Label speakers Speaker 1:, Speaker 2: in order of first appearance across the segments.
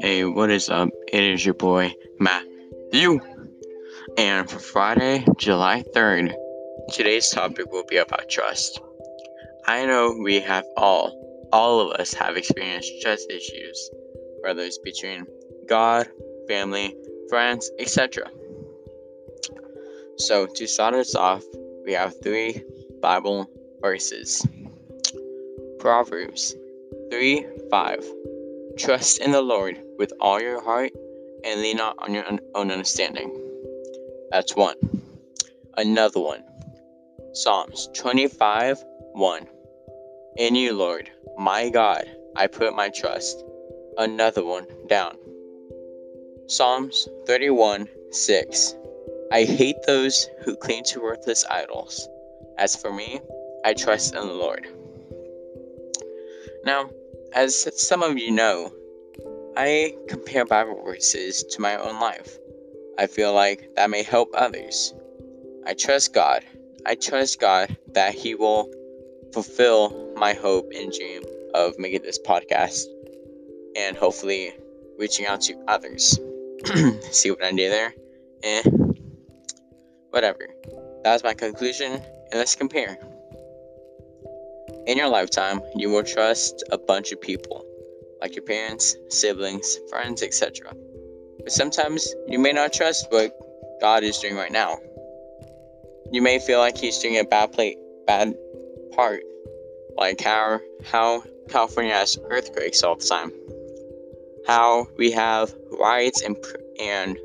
Speaker 1: Hey, what is up? It is your boy, Matthew. And for Friday, July 3rd, today's topic will be about trust. I know we have all, all of us have experienced trust issues, whether it's between God, family, friends, etc. So, to start us off, we have three Bible verses Proverbs 3 5. Trust in the Lord with all your heart and lean not on your own understanding. That's one. Another one. Psalms 25 1. In you, Lord, my God, I put my trust. Another one down. Psalms 31 6. I hate those who cling to worthless idols. As for me, I trust in the Lord. Now, as some of you know, I compare Bible verses to my own life. I feel like that may help others. I trust God. I trust God that He will fulfill my hope and dream of making this podcast and hopefully reaching out to others. See what I did there? Eh. Whatever. That was my conclusion, and let's compare. In your lifetime, you will trust a bunch of people, like your parents, siblings, friends, etc. But sometimes you may not trust what God is doing right now. You may feel like He's doing a bad play, bad part, like how how California has earthquakes all the time, how we have riots and and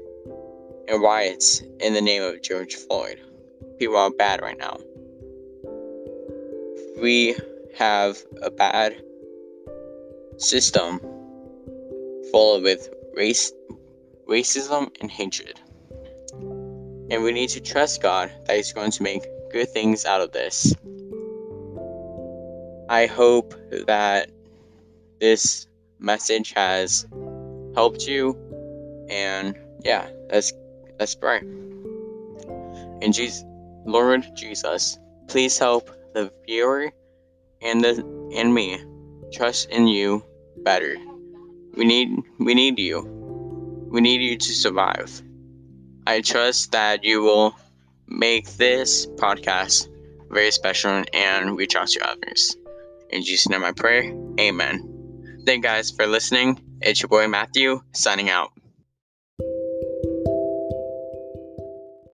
Speaker 1: and riots in the name of George Floyd. People are bad right now. We have a bad system full with race, racism and hatred. And we need to trust God that He's going to make good things out of this. I hope that this message has helped you. And yeah, let's let's pray. In Jesus, Lord Jesus, please help the viewer and the and me trust in you better. We need we need you. We need you to survive. I trust that you will make this podcast very special and reach out to others. In Jesus' name I pray. Amen. Thank you guys for listening. It's your boy Matthew signing out.